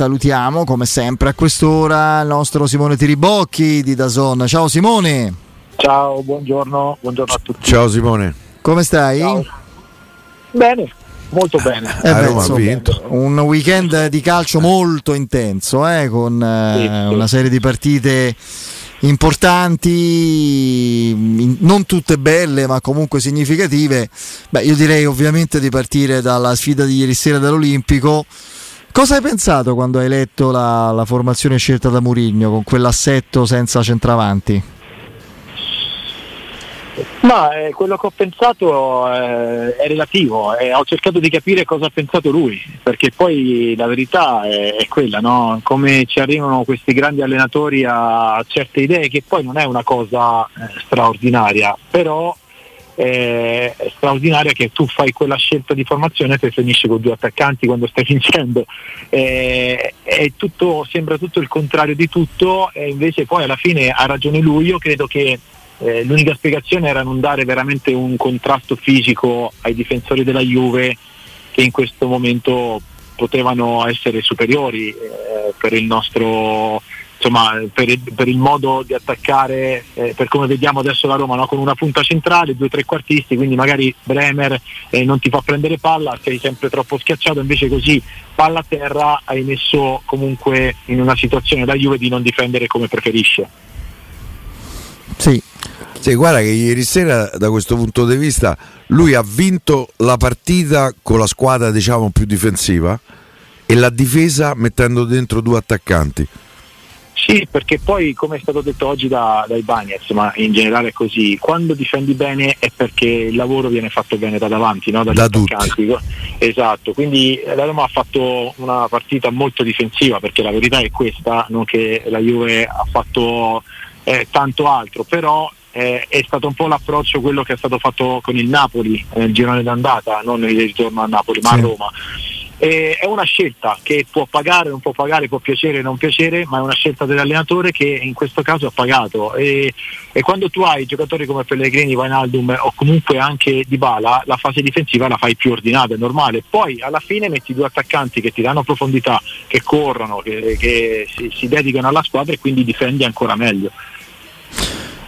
salutiamo come sempre a quest'ora il nostro Simone Tiribocchi di Dazon. Ciao Simone. Ciao, buongiorno, buongiorno a tutti. Ciao Simone. Come stai? Ciao. Bene, molto bene. Eh beh, insomma, un weekend di calcio molto intenso, eh, con eh, una serie di partite importanti, non tutte belle ma comunque significative. Beh, io direi ovviamente di partire dalla sfida di ieri sera dell'Olimpico. Cosa hai pensato quando hai letto la, la formazione scelta da Murigno con quell'assetto senza centravanti? Ma eh, quello che ho pensato eh, è relativo, eh, ho cercato di capire cosa ha pensato lui, perché poi la verità è, è quella, no? come ci arrivano questi grandi allenatori a certe idee, che poi non è una cosa eh, straordinaria, però eh, straordinaria che tu fai quella scelta di formazione e finisci con due attaccanti quando stai vincendo. Eh, tutto, sembra tutto il contrario di tutto e invece poi alla fine ha ragione lui, io credo che eh, l'unica spiegazione era non dare veramente un contrasto fisico ai difensori della Juve che in questo momento potevano essere superiori eh, per il nostro insomma per il, per il modo di attaccare eh, per come vediamo adesso la Roma no? con una punta centrale, due trequartisti quindi magari Bremer eh, non ti fa prendere palla sei sempre troppo schiacciato invece così palla a terra hai messo comunque in una situazione da Juve di non difendere come preferisce sì sì, guarda che ieri sera da questo punto di vista lui ha vinto la partita con la squadra diciamo più difensiva e l'ha difesa mettendo dentro due attaccanti. Sì, perché poi come è stato detto oggi da, dai Bagnets, ma in generale è così, quando difendi bene è perché il lavoro viene fatto bene da davanti, no? da attaccanti. Esatto, quindi la Roma ha fatto una partita molto difensiva perché la verità è questa, non che la Juve ha fatto eh, tanto altro, però eh, è stato un po' l'approccio quello che è stato fatto con il Napoli nel girone d'andata, non il ritorno a Napoli, ma sì. a Roma. Eh, è una scelta che può pagare, non può pagare, può piacere, non piacere, ma è una scelta dell'allenatore che in questo caso ha pagato. E, e quando tu hai giocatori come Pellegrini, Vainaldum o comunque anche Dybala, la fase difensiva la fai più ordinata, è normale. Poi alla fine metti due attaccanti che ti danno profondità, che corrono, che, che si, si dedicano alla squadra e quindi difendi ancora meglio.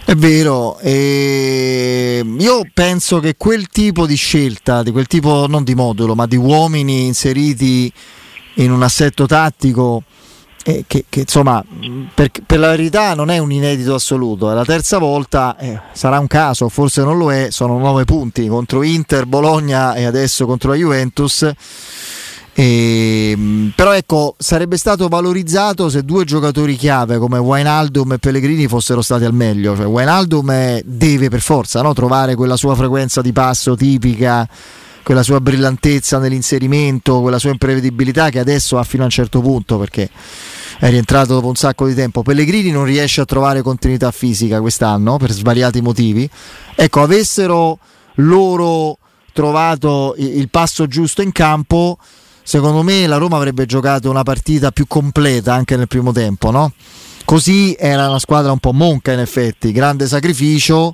È vero, e io penso che quel tipo di scelta, di quel tipo non di modulo, ma di uomini inseriti in un assetto tattico, eh, che, che, insomma per, per, la verità non è un inedito assoluto, è la terza volta, eh, sarà un caso, forse non lo è, sono nove punti contro Inter, Bologna e adesso contro la Juventus e, ehm, però ecco, sarebbe stato valorizzato se due giocatori chiave come Wijnaldum e Pellegrini fossero stati al meglio. Cioè, Wijnaldum deve per forza no? trovare quella sua frequenza di passo tipica, quella sua brillantezza nell'inserimento, quella sua imprevedibilità che adesso ha fino a un certo punto perché è rientrato dopo un sacco di tempo. Pellegrini non riesce a trovare continuità fisica quest'anno per svariati motivi. Ecco, avessero loro trovato il passo giusto in campo secondo me la Roma avrebbe giocato una partita più completa anche nel primo tempo, no? Così era una squadra un po' monca in effetti, grande sacrificio,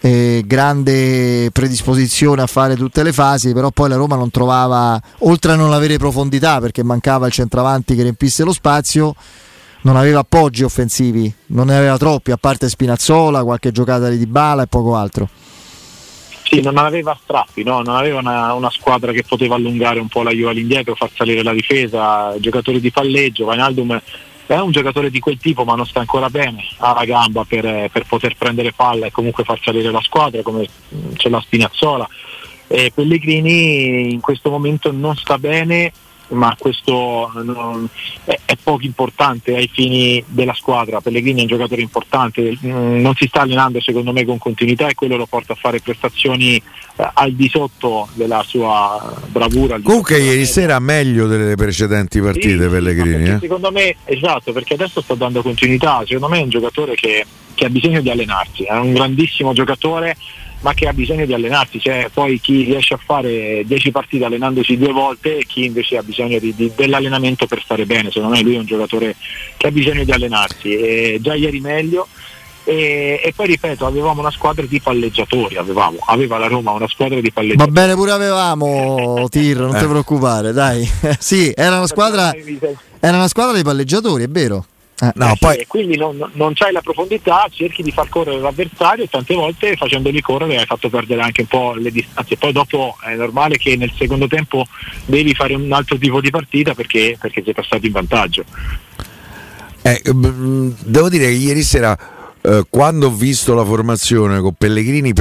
eh, grande predisposizione a fare tutte le fasi, però poi la Roma non trovava, oltre a non avere profondità perché mancava il centravanti che riempisse lo spazio, non aveva appoggi offensivi, non ne aveva troppi, a parte Spinazzola, qualche giocata di Bala e poco altro. Sì, non aveva strappi, no? non aveva una, una, squadra che poteva allungare un po' la Juve all'indietro, far salire la difesa, giocatori di palleggio, Vainaldum è un giocatore di quel tipo ma non sta ancora bene, ha la gamba per, per poter prendere palla e comunque far salire la squadra come c'è la Spinazzola. E Pellegrini in questo momento non sta bene ma questo non, è, è, poco importante ai fini della squadra. Pellegrini è un giocatore importante, mm, non si sta allenando secondo me con continuità e quello lo porta a fare prestazioni eh, al di sotto della sua bravura. Comunque ieri sera meglio delle precedenti partite sì, Pellegrini. Sì, eh? Secondo me esatto, perché adesso sta dando continuità, secondo me è un giocatore che, che ha bisogno di allenarsi, è un grandissimo giocatore ma che ha bisogno di allenarsi, cioè poi chi riesce a fare 10 partite allenandosi due volte e chi invece ha bisogno di, di, dell'allenamento per stare bene, secondo me lui è un giocatore che ha bisogno di allenarsi, e già ieri meglio. E, e, poi ripeto, avevamo una squadra di palleggiatori, avevamo, aveva la Roma una squadra di palleggiatori. Va bene, pure avevamo Tir, non ti preoccupare, dai. sì, era una squadra era una squadra dei palleggiatori, è vero. Eh, no, eh, poi... quindi non, non c'hai la profondità, cerchi di far correre l'avversario e tante volte facendoli correre hai fatto perdere anche un po' le distanze. Poi dopo è normale che nel secondo tempo devi fare un altro tipo di partita perché, perché sei passato in vantaggio. Eh, devo dire che ieri sera eh, quando ho visto la formazione con Pellegrini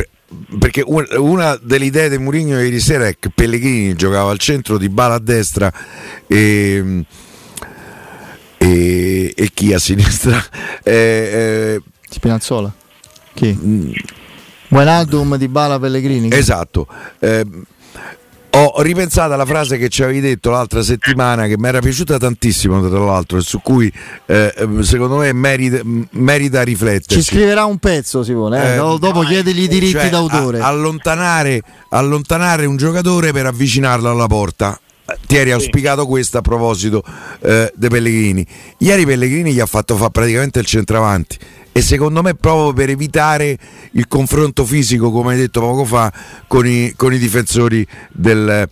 perché una delle idee di Mourinho ieri sera è che Pellegrini giocava al centro di bala a destra e e, e chi a sinistra? Eh, eh, Spinazzola. Chi? Mm. Buenaldum di Bala Pellegrini. Esatto. Eh, ho ripensato alla frase che ci avevi detto l'altra settimana che mi era piaciuta tantissimo tra l'altro e su cui eh, secondo me merita, merita riflettere. Ci scriverà un pezzo Simone, eh? Eh, dopo chiedegli i diritti cioè, d'autore. A, allontanare, allontanare un giocatore per avvicinarlo alla porta ti eri auspicato questo a proposito eh, dei Pellegrini. Ieri Pellegrini gli ha fatto fare praticamente il centravanti e secondo me proprio per evitare il confronto fisico, come hai detto poco fa, con i, con i difensori del,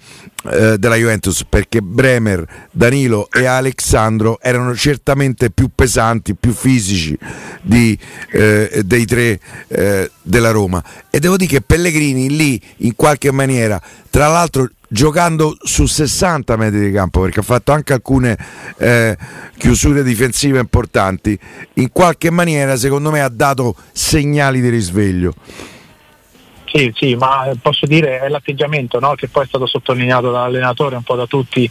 eh, della Juventus, perché Bremer, Danilo e Alexandro erano certamente più pesanti, più fisici di, eh, dei tre eh, della Roma. E devo dire che Pellegrini lì, in qualche maniera, tra l'altro giocando su 60 metri di campo perché ha fatto anche alcune eh, chiusure difensive importanti in qualche maniera secondo me ha dato segnali di risveglio sì, sì, ma posso dire è l'atteggiamento no? che poi è stato sottolineato dall'allenatore, un po' da tutti,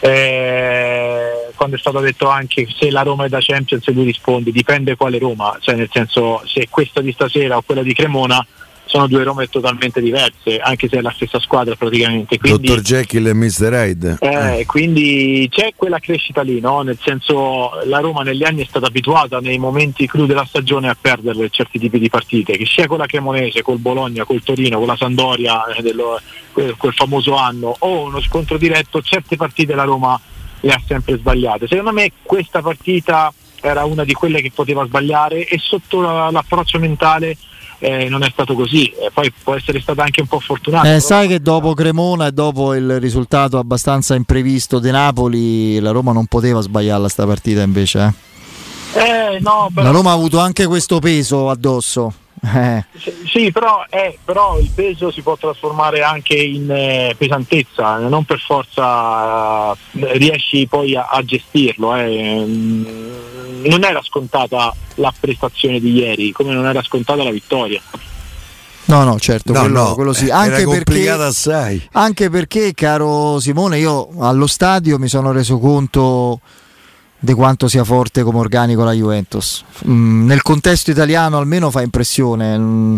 eh, quando è stato detto anche se la Roma è da Champions lui risponde, dipende quale Roma, cioè nel senso se questa di stasera o quella di Cremona sono due Rome totalmente diverse, anche se è la stessa squadra praticamente. Quindi, Dottor Jekyll e Mr. Hyde. Eh, eh. Quindi c'è quella crescita lì, no? nel senso la Roma negli anni è stata abituata nei momenti cru della stagione a perdere certi tipi di partite, che sia con la Cremonese, col Bologna, col Torino, con la Sandoria, eh, dello, quel, quel famoso anno, o uno scontro diretto, certe partite la Roma le ha sempre sbagliate. Secondo me questa partita era una di quelle che poteva sbagliare e sotto l'approccio mentale eh, non è stato così, eh, poi può essere stata anche un po' fortunata. Eh, sai che dopo Cremona e dopo il risultato abbastanza imprevisto di Napoli, la Roma non poteva sbagliarla sta partita invece. Eh? eh no, però... La Roma ha avuto anche questo peso addosso. Eh. Sì, però, però, il peso si può trasformare anche in pesantezza, non per forza riesci poi a, a gestirlo. Eh. Non era scontata la prestazione di ieri, come non era scontata la vittoria. No, no, certo, no, quello, no, quello sì. Anche perché, assai. anche perché, caro Simone, io allo stadio mi sono reso conto di quanto sia forte come organico la Juventus. Mm, nel contesto italiano almeno fa impressione. Mm,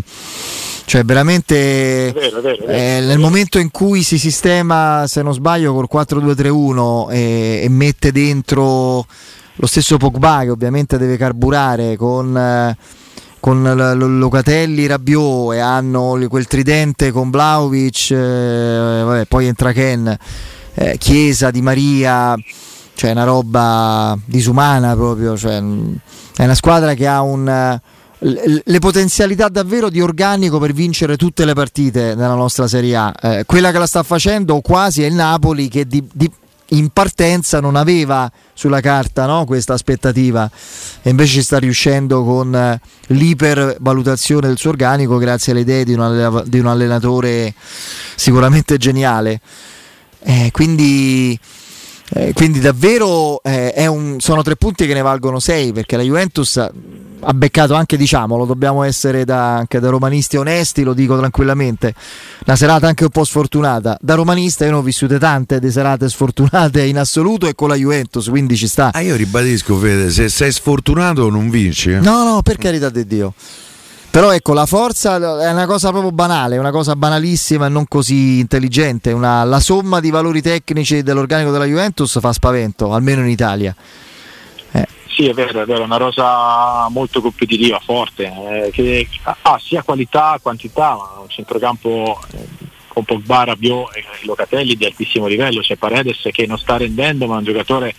cioè veramente è vero, è vero, è vero. Eh, nel momento in cui si sistema, se non sbaglio, col 4-2-3-1 e, e mette dentro lo stesso Pogba che ovviamente deve carburare con... Eh, con Locatelli, Rabiot e hanno quel tridente con Vlaovic, eh, vabbè, poi entra Ken, eh, Chiesa, Di Maria, cioè una roba disumana proprio, cioè, è una squadra che ha un, le potenzialità davvero di organico per vincere tutte le partite nella nostra Serie A. Eh, quella che la sta facendo quasi è il Napoli che di, di, in partenza non aveva sulla carta no, questa aspettativa e invece sta riuscendo con eh, l'ipervalutazione del suo organico grazie alle idee di un, di un allenatore sicuramente geniale. Eh, quindi eh, quindi davvero eh, un, sono tre punti che ne valgono sei perché la Juventus ha beccato anche, diciamolo, dobbiamo essere da, anche da romanisti onesti, lo dico tranquillamente, una serata anche un po' sfortunata. Da romanista io ne ho vissute tante di serate sfortunate in assoluto e con la Juventus, quindi ci sta. Ah, io ribadisco Fede, se sei sfortunato non vinci. Eh? No, no, per carità di Dio. Però ecco, la forza è una cosa proprio banale, una cosa banalissima e non così intelligente. Una, la somma di valori tecnici dell'organico della Juventus fa spavento, almeno in Italia. Eh. Sì, è vero, è vero, è una rosa molto competitiva, forte, eh, che ha sia qualità che quantità, ma un centrocampo eh, con Pogba, Rabiot e Locatelli di altissimo livello, c'è Paredes che non sta rendendo, ma è un giocatore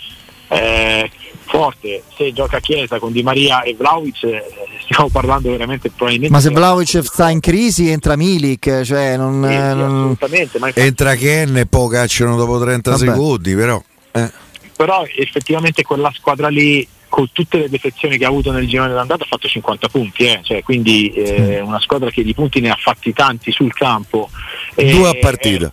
eh, forte, se gioca a Chiesa con Di Maria e Vlaovic eh, stiamo parlando veramente probabilmente ma se Vlaovic sta in crisi entra Milik cioè non, sì, sì, assolutamente ma infatti... entra Ken e poi cacciano dopo 30 Vabbè. secondi però eh. però effettivamente quella squadra lì con tutte le defezioni che ha avuto nel girone d'andata ha fatto 50 punti, eh? cioè, quindi eh, una squadra che di punti ne ha fatti tanti sul campo. Due a partita.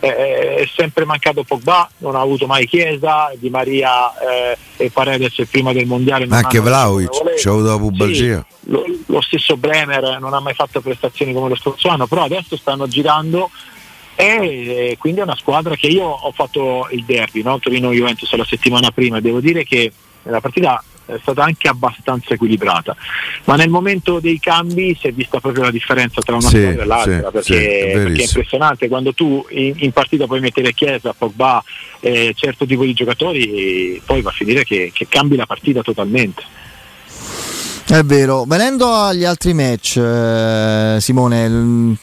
è sempre mancato Pogba, non ha avuto mai Chiesa, Di Maria eh, e Paredes prima del mondiale. Anche Vlaovic, ci ha avuto la pubalgia. Sì, lo, lo, stesso Bremer non ha mai fatto prestazioni come lo scorso anno, però adesso stanno girando e quindi è una squadra che io ho fatto il derby, no? Torino-Juventus la settimana prima, devo dire che la partita è stata anche abbastanza equilibrata, ma nel momento dei cambi si è vista proprio la differenza tra una sì, squadra e l'altra, sì, perché, sì, è perché, è impressionante quando tu in, in, partita puoi mettere Chiesa, Pogba, eh, certo tipo di giocatori, poi va a finire che, che cambi la partita totalmente. È vero, venendo agli altri match, eh, Simone, l-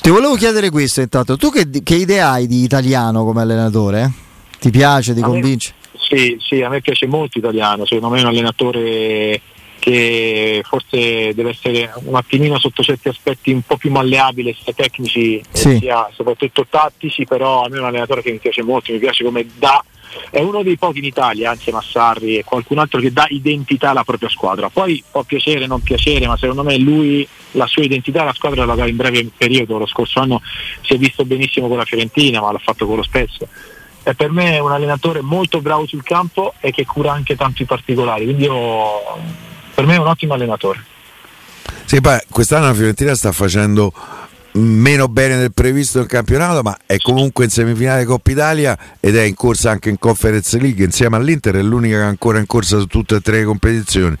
ti volevo chiedere questo intanto, tu che, che idea hai di italiano come allenatore? Ti piace, ti convince? Sì, sì, a me piace molto italiano, secondo me è un allenatore che forse deve essere un attimino sotto certi aspetti un po' più malleabile sia tecnici Sì. sia soprattutto tattici, però a me è un allenatore che mi piace molto, mi piace come dà è uno dei pochi in Italia, anzi Massarri e qualcun altro che dà identità alla propria squadra. Poi può piacere, non piacere, ma secondo me lui la sua identità alla squadra la dà in breve periodo. Lo scorso anno si è visto benissimo con la Fiorentina, ma l'ha fatto con lo spesso. E per me è un allenatore molto bravo sul campo e che cura anche tanto i particolari, quindi io, per me è un ottimo allenatore. Sì, poi quest'anno la Fiorentina sta facendo meno bene del previsto nel campionato, ma è comunque in semifinale Coppa Italia ed è in corsa anche in Conference League insieme all'Inter, è l'unica che è ancora in corsa su tutte e tre le competizioni.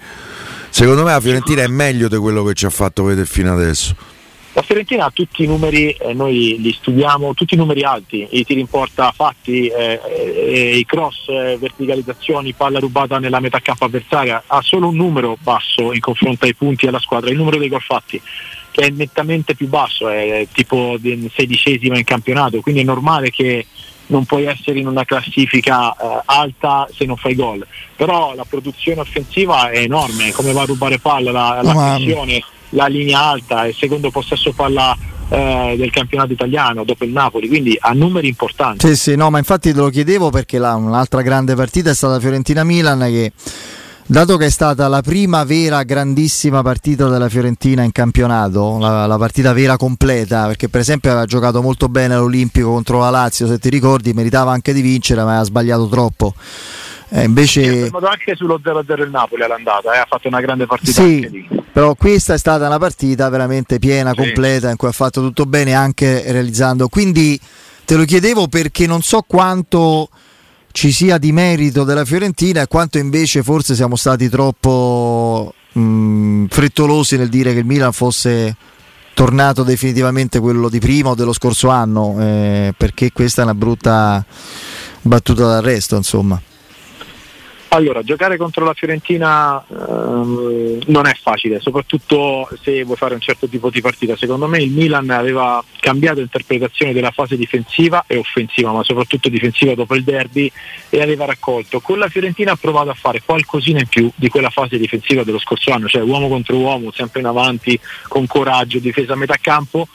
Secondo me la Fiorentina è meglio di quello che ci ha fatto vedere fino adesso. La Fiorentina ha tutti i numeri, eh, noi li studiamo, tutti i numeri alti, i tiri in porta fatti, eh, eh, i cross, eh, verticalizzazioni, palla rubata nella metà campo avversaria, ha solo un numero basso in confronto ai punti alla squadra, il numero dei gol fatti che è nettamente più basso, è tipo sedicesima in campionato, quindi è normale che non puoi essere in una classifica eh, alta se non fai gol, però la produzione offensiva è enorme, come va a rubare palla, la, la ma- pressione, la linea alta, il secondo possesso palla eh, del campionato italiano dopo il Napoli, quindi ha numeri importanti. Sì, sì, no, ma infatti te lo chiedevo perché là, un'altra grande partita è stata Fiorentina-Milan che dato che è stata la prima vera grandissima partita della Fiorentina in campionato, la, la partita vera completa, perché per esempio aveva giocato molto bene all'Olimpico contro la Lazio, se ti ricordi, meritava anche di vincere, ma aveva sbagliato troppo. Eh, invece fermato anche sullo 0-0 il Napoli all'andata, eh, ha fatto una grande partita Sì. Però questa è stata una partita veramente piena, completa, in cui ha fatto tutto bene anche realizzando. Quindi te lo chiedevo perché non so quanto ci sia di merito della Fiorentina e quanto invece forse siamo stati troppo mh, frettolosi nel dire che il Milan fosse tornato definitivamente quello di prima o dello scorso anno, eh, perché questa è una brutta battuta d'arresto, insomma. Allora, giocare contro la Fiorentina ehm, non è facile, soprattutto se vuoi fare un certo tipo di partita. Secondo me il Milan aveva cambiato interpretazione della fase difensiva e offensiva, ma soprattutto difensiva dopo il derby e aveva raccolto. Con la Fiorentina ha provato a fare qualcosina in più di quella fase difensiva dello scorso anno, cioè uomo contro uomo, sempre in avanti, con coraggio, difesa a metà campo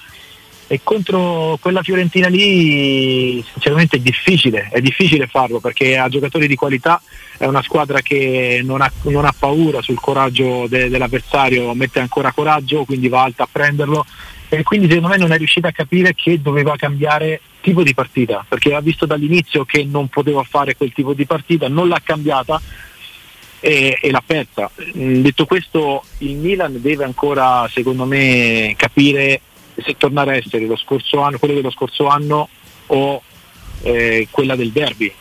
e contro quella Fiorentina lì sinceramente è difficile, è difficile farlo perché ha giocatori di qualità, è una squadra che non ha, non ha paura sul coraggio de- dell'avversario, mette ancora coraggio, quindi va alta a prenderlo e quindi secondo me non è riuscita a capire che doveva cambiare tipo di partita, perché ha visto dall'inizio che non poteva fare quel tipo di partita, non l'ha cambiata e, e l'ha persa. Mm, Detto questo, il Milan deve ancora, secondo me, capire se tornare a essere anno, quello dello scorso anno o eh, quella del derby.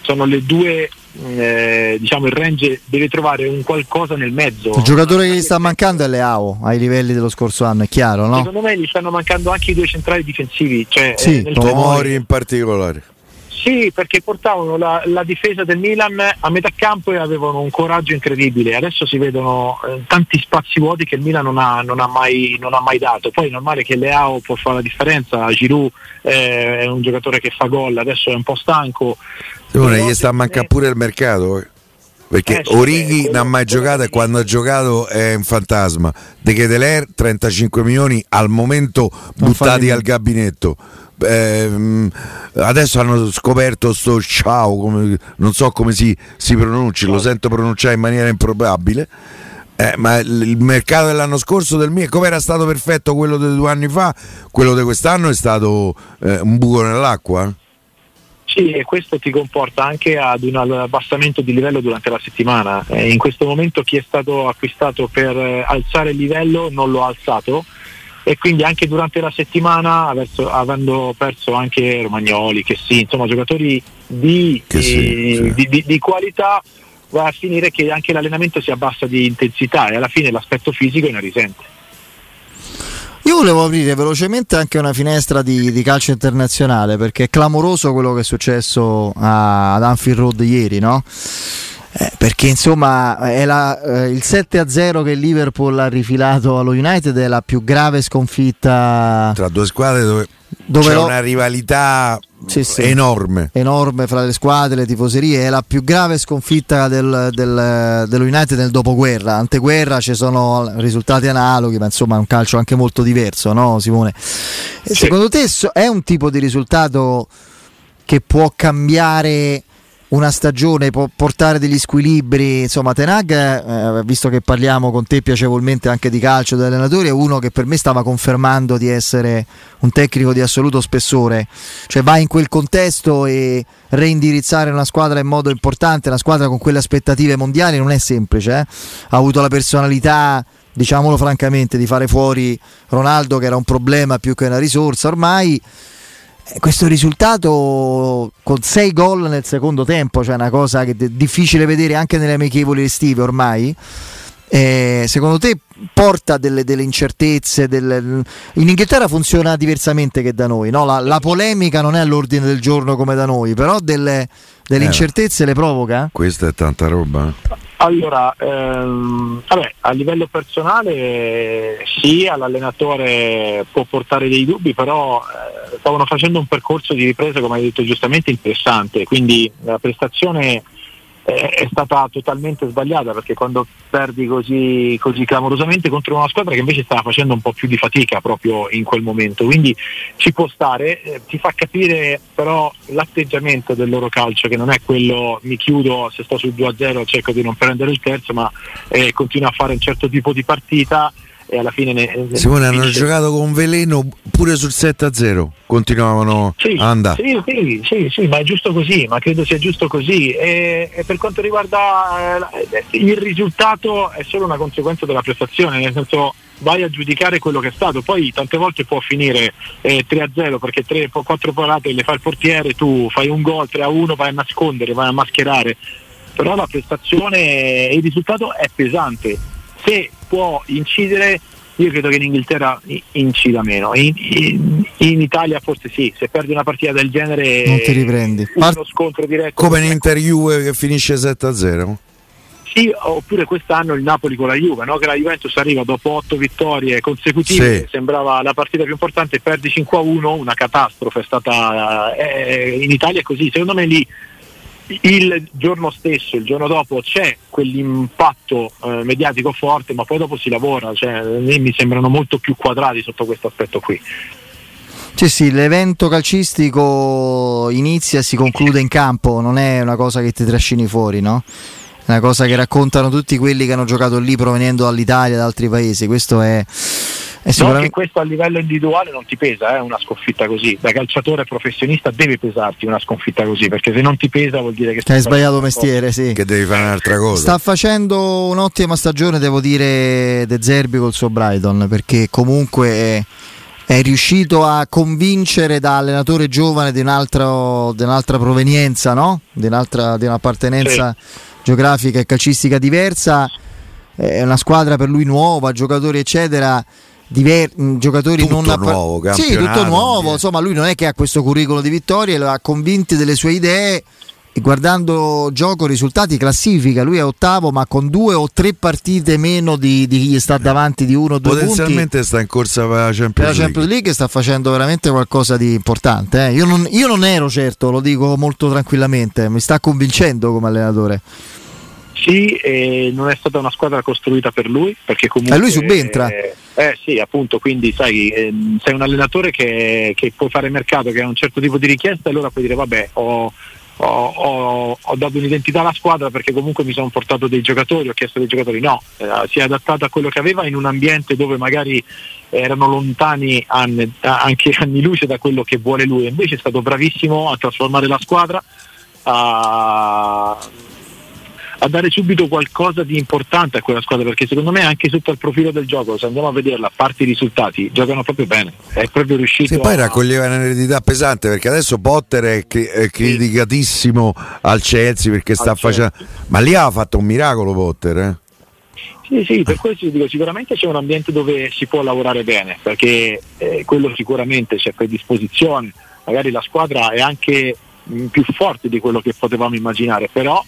Sono le due, eh, diciamo il range deve trovare un qualcosa nel mezzo. Il giocatore che gli sta mancando è Leao ai livelli dello scorso anno, è chiaro, no? Secondo me gli stanno mancando anche i due centrali difensivi. Cioè, Sì, eh, nel Tomori. Tomori in particolare. Sì, perché portavano la, la difesa del Milan a metà campo e avevano un coraggio incredibile. Adesso si vedono eh, tanti spazi vuoti che il Milan non ha, non ha mai, non ha mai dato. Poi è normale che Leao può fare la differenza, Giroud eh, è un giocatore che fa gol, adesso è un po' stanco. Simone, gli sta a secondo mancare me- pure il mercato. eh. Perché Eh, sì, Orighi quello- non ha mai quello giocato e quando ha giocato è un fantasma. De Keteler 35 milioni al momento buttati al gabinetto. Eh, adesso hanno scoperto sto ciao, come, non so come si, si pronunci, lo sento pronunciare in maniera improbabile. Eh, ma il mercato dell'anno scorso del mio, come era stato perfetto quello di due anni fa, quello di quest'anno è stato eh, un buco nell'acqua? Sì, e questo ti comporta anche ad un abbassamento di livello durante la settimana. Eh, in questo momento chi è stato acquistato per eh, alzare il livello non lo ha alzato e quindi anche durante la settimana averso, avendo perso anche Romagnoli, che sì, insomma giocatori di, sì, eh, sì. Di, di, di qualità va a finire che anche l'allenamento si abbassa di intensità e alla fine l'aspetto fisico ne risente. Io volevo aprire velocemente anche una finestra di, di, calcio internazionale perché è clamoroso quello che è successo a, ad Anfield Road ieri, no? Eh, perché insomma è la, eh, il 7-0 che Liverpool ha rifilato allo United è la più grave sconfitta tra due squadre dove, dove c'è lo... una rivalità sì, sì. enorme enorme fra le squadre, le tifoserie è la più grave sconfitta del, del, dello United nel dopoguerra anteguerra ci sono risultati analoghi ma insomma è un calcio anche molto diverso no Simone? Sì. secondo te è un tipo di risultato che può cambiare una stagione può portare degli squilibri. Insomma, Tenag, eh, visto che parliamo con te piacevolmente anche di calcio degli allenatori, è uno che per me stava confermando di essere un tecnico di assoluto spessore. Cioè va in quel contesto e reindirizzare una squadra in modo importante, una squadra con quelle aspettative mondiali non è semplice. Eh? Ha avuto la personalità diciamolo francamente, di fare fuori Ronaldo che era un problema più che una risorsa ormai questo risultato con 6 gol nel secondo tempo, cioè una cosa che è difficile vedere anche nelle amichevoli estive ormai. Eh, secondo te porta delle, delle incertezze? Delle... In Inghilterra funziona diversamente che da noi, no? la, la, polemica non è all'ordine del giorno come da noi, però delle, delle eh, incertezze le provoca? Questa è tanta roba. Allora, ehm, vabbè, a livello personale sì, all'allenatore può portare dei dubbi, però eh, stavano facendo un percorso di ripresa, come hai detto giustamente, interessante, quindi la prestazione è stata totalmente sbagliata perché quando perdi così, così, clamorosamente contro una squadra che invece stava facendo un po' più di fatica proprio in quel momento, quindi ci può stare, eh, ti fa capire però l'atteggiamento del loro calcio che non è quello mi chiudo se sto sul 2-0 cerco di non prendere il terzo ma eh, continua a fare un certo tipo di partita e alla fine ne, Simone hanno giocato con veleno pure sul 7-0 continuavano sì, a andare. sì, sì, sì, sì, ma è giusto così ma credo sia giusto così. E, e per quanto riguarda eh, il risultato è solo una conseguenza della prestazione nel senso vai a giudicare quello che è stato. Poi tante volte può finire eh, 3-0 perché 3, 4 parate le fa il portiere tu fai un gol 3-1 vai a nascondere vai a mascherare. Però la prestazione e il risultato è pesante se può incidere io credo che in Inghilterra incida meno. In, in, in, Italia forse sì se perdi una partita del genere non ti riprendi. uno scontro diretto come in Inter Juve che finisce 7-0 sì, oppure quest'anno il Napoli con la Juve, no? che la Juventus arriva dopo otto vittorie consecutive, sì. sembrava la partita più importante, perdi 5-1, una catastrofe è stata eh, in Italia è così, secondo me lì il giorno stesso, il giorno dopo c'è quell'impatto eh, mediatico forte, ma poi dopo si lavora, cioè, mi sembrano molto più quadrati sotto questo aspetto qui. Sì, sì, l'evento calcistico inizia e si conclude in campo, non è una cosa che ti trascini fuori, no? È una cosa che raccontano tutti quelli che hanno giocato lì provenendo dall'Italia, da altri paesi. Questo è è sicuramente... che questo a livello individuale non ti pesa eh, una sconfitta così, da calciatore professionista deve pesarti una sconfitta così, perché se non ti pesa vuol dire che hai sbagliato mestiere, sì. Che devi fare un'altra cosa. Sta facendo un'ottima stagione, devo dire, De Zerbi col suo Brighton, perché comunque è, è riuscito a convincere da allenatore giovane di, un altro, di un'altra provenienza, no? di, un'altra, di un'appartenenza sì. geografica e calcistica diversa. È una squadra per lui nuova, giocatori eccetera diver- giocatori tutto non app- nuovo, sì, tutto nuovo, insomma lui non è che ha questo curriculum di vittorie, lo ha convinti delle sue idee e guardando gioco, risultati, classifica, lui è ottavo ma con due o tre partite meno di, di chi sta davanti di uno o due Potenzialmente punti. sta in corsa per la Champions, per la Champions League. sta facendo veramente qualcosa di importante. Eh. Io, non, io non ero certo, lo dico molto tranquillamente, mi sta convincendo come allenatore. Sì, eh, non è stata una squadra costruita per lui, perché comunque... E lui subentra. Eh, eh sì, appunto, quindi sai, eh, sei un allenatore che, che può fare mercato, che ha un certo tipo di richiesta, allora puoi dire vabbè, ho, ho, ho, ho, dato un'identità alla squadra perché comunque mi sono portato dei giocatori, ho chiesto dei giocatori, no, eh, si è adattato a quello che aveva in un ambiente dove magari erano lontani anni, anche anni luce da quello che vuole lui, invece è stato bravissimo a trasformare la squadra. A, a dare subito qualcosa di importante a quella squadra perché secondo me anche sotto il profilo del gioco se andiamo a vederla a parte i risultati giocano proprio bene è proprio riuscito sì, poi a... raccoglieva un'eredità pesante perché adesso Potter è, cri- è criticatissimo sì. al Chelsea perché sta facendo ma lì ha fatto un miracolo Potter eh? Sì, sì, per questo dico, sicuramente c'è un ambiente dove si può lavorare bene, perché eh, quello sicuramente c'è predisposizione, magari la squadra è anche mh, più forte di quello che potevamo immaginare, però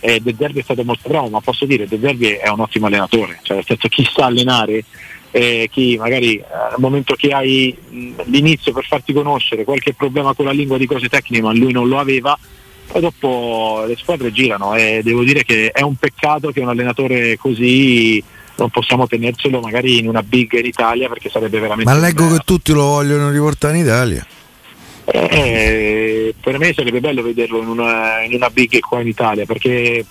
eh, De Zerbi è stato molto bravo, ma posso dire che De Zerbi è un ottimo allenatore, cioè nel senso chi sa allenare, eh, chi magari eh, al momento che hai mh, l'inizio per farti conoscere qualche problema con la lingua di cose tecniche, ma lui non lo aveva, poi dopo le squadre girano e devo dire che è un peccato che un allenatore così non possiamo tenercelo magari in una big in Italia perché sarebbe veramente... Ma leggo che tutti lo vogliono riportare in Italia. Eh, per me sarebbe bello vederlo in una, in una big qua in Italia perché,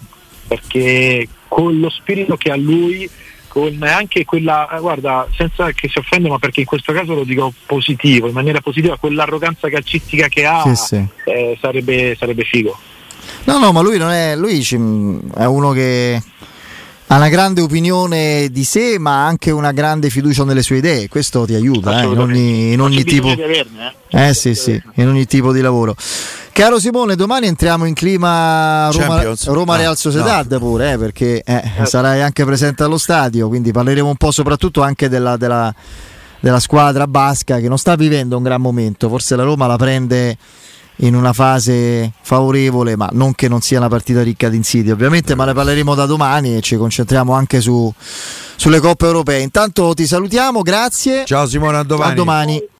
perché con lo spirito che ha lui con anche quella, eh, guarda, senza che si offenda, ma perché in questo caso lo dico positivo, in maniera positiva, quell'arroganza calcistica che ha sì, sì. Eh, sarebbe, sarebbe figo. No, no, ma lui non è, lui è uno che ha una grande opinione di sé, ma anche una grande fiducia nelle sue idee. Questo ti aiuta eh, in ogni, in ogni tipo. Averne, eh? eh sì, sì, in ogni tipo di lavoro. Caro Simone, domani entriamo in clima Roma, Roma Real Sociedad no. pure, eh, perché eh, eh, sarai anche presente allo stadio, quindi parleremo un po' soprattutto anche della, della, della squadra basca che non sta vivendo un gran momento. Forse la Roma la prende in una fase favorevole, ma non che non sia una partita ricca di insidie, ovviamente, ma ne parleremo da domani e ci concentriamo anche su, sulle coppe europee. Intanto ti salutiamo, grazie. Ciao Simone, a domani. A domani.